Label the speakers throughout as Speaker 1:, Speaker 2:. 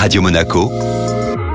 Speaker 1: Radio Monaco,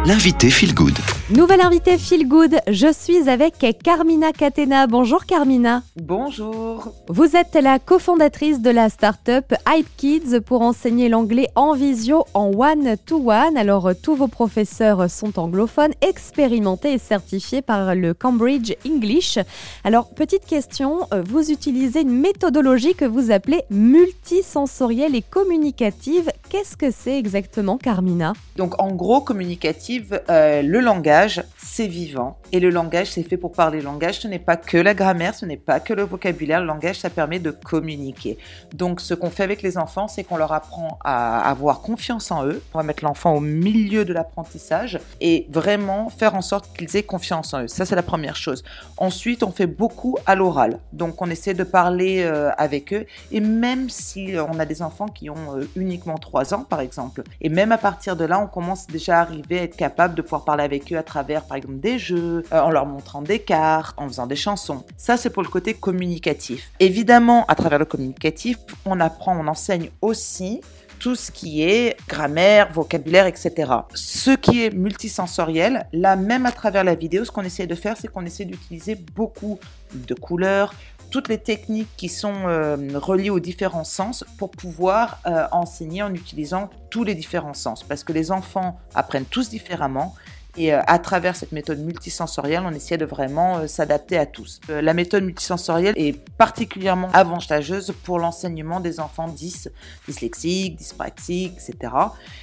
Speaker 1: l'invité Feel Good.
Speaker 2: Nouvelle invitée Feel Good, je suis avec Carmina Catena. Bonjour Carmina.
Speaker 3: Bonjour.
Speaker 2: Vous êtes la cofondatrice de la start-up Hype Kids pour enseigner l'anglais en visio en one-to-one. Alors tous vos professeurs sont anglophones, expérimentés et certifiés par le Cambridge English. Alors petite question, vous utilisez une méthodologie que vous appelez multisensorielle et communicative. Qu'est-ce que c'est exactement Carmina?
Speaker 3: Donc en gros communicative, euh, le langage c'est vivant. Et le langage, c'est fait pour parler. Le langage, ce n'est pas que la grammaire, ce n'est pas que le vocabulaire. Le langage, ça permet de communiquer. Donc, ce qu'on fait avec les enfants, c'est qu'on leur apprend à avoir confiance en eux. On va mettre l'enfant au milieu de l'apprentissage et vraiment faire en sorte qu'ils aient confiance en eux. Ça, c'est la première chose. Ensuite, on fait beaucoup à l'oral. Donc, on essaie de parler euh, avec eux. Et même si on a des enfants qui ont euh, uniquement 3 ans, par exemple, et même à partir de là, on commence déjà à arriver à être capable de pouvoir parler avec eux à travers, par exemple, des jeux, euh, en leur montrant des cartes, en faisant des chansons. Ça, c'est pour le côté communicatif. Évidemment, à travers le communicatif, on apprend, on enseigne aussi tout ce qui est grammaire, vocabulaire, etc. Ce qui est multisensoriel, là même à travers la vidéo, ce qu'on essaie de faire, c'est qu'on essaie d'utiliser beaucoup de couleurs, toutes les techniques qui sont euh, reliées aux différents sens pour pouvoir euh, enseigner en utilisant tous les différents sens. Parce que les enfants apprennent tous différemment et euh, à travers cette méthode multisensorielle, on essaie de vraiment euh, s'adapter à tous. Euh, la méthode multisensorielle est particulièrement avantageuse pour l'enseignement des enfants 10, dyslexiques, dyspraxiques, etc.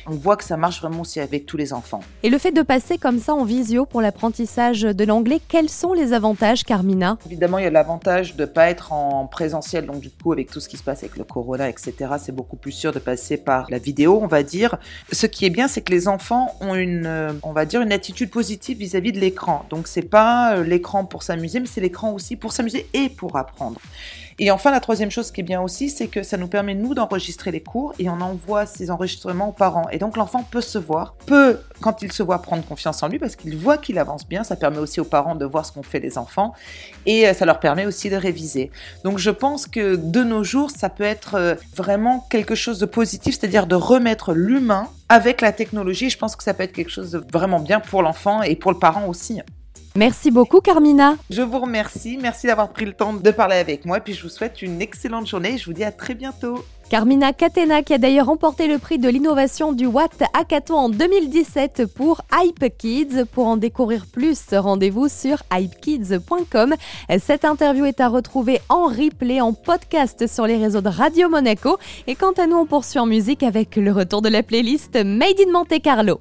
Speaker 3: On voit que ça marche vraiment aussi avec tous les enfants.
Speaker 2: Et le fait de passer comme ça en visio pour l'apprentissage de l'anglais, quels sont les avantages, Carmina?
Speaker 3: Évidemment, il y a l'avantage de ne pas être en présentiel, donc du coup, avec tout ce qui se passe avec le corona, etc., c'est beaucoup plus sûr de passer par la vidéo, on va dire. Ce qui est bien, c'est que les enfants ont une, on va dire, une attitude positive vis-à-vis de l'écran. Donc c'est pas euh, l'écran pour s'amuser, mais c'est l'écran aussi pour s'amuser et pour apprendre. Et enfin, la troisième chose qui est bien aussi, c'est que ça nous permet, nous, d'enregistrer les cours et on envoie ces enregistrements aux parents. Et donc, l'enfant peut se voir, peut, quand il se voit, prendre confiance en lui parce qu'il voit qu'il avance bien. Ça permet aussi aux parents de voir ce qu'ont fait les enfants et euh, ça leur permet aussi de réviser. Donc, je pense que de nos jours, ça peut être euh, vraiment quelque chose de positif, c'est-à-dire de remettre l'humain avec la technologie. Je pense que ça peut être quelque chose de vraiment bien pour l'enfant et pour le parent aussi.
Speaker 2: Merci beaucoup Carmina.
Speaker 3: Je vous remercie, merci d'avoir pris le temps de parler avec moi et puis je vous souhaite une excellente journée et je vous dis à très bientôt.
Speaker 2: Carmina Catena qui a d'ailleurs remporté le prix de l'innovation du Watt Hackathon en 2017 pour Hype Kids. Pour en découvrir plus, rendez-vous sur hypekids.com. Cette interview est à retrouver en replay, en podcast sur les réseaux de Radio Monaco. Et quant à nous, on poursuit en musique avec le retour de la playlist Made in Monte Carlo.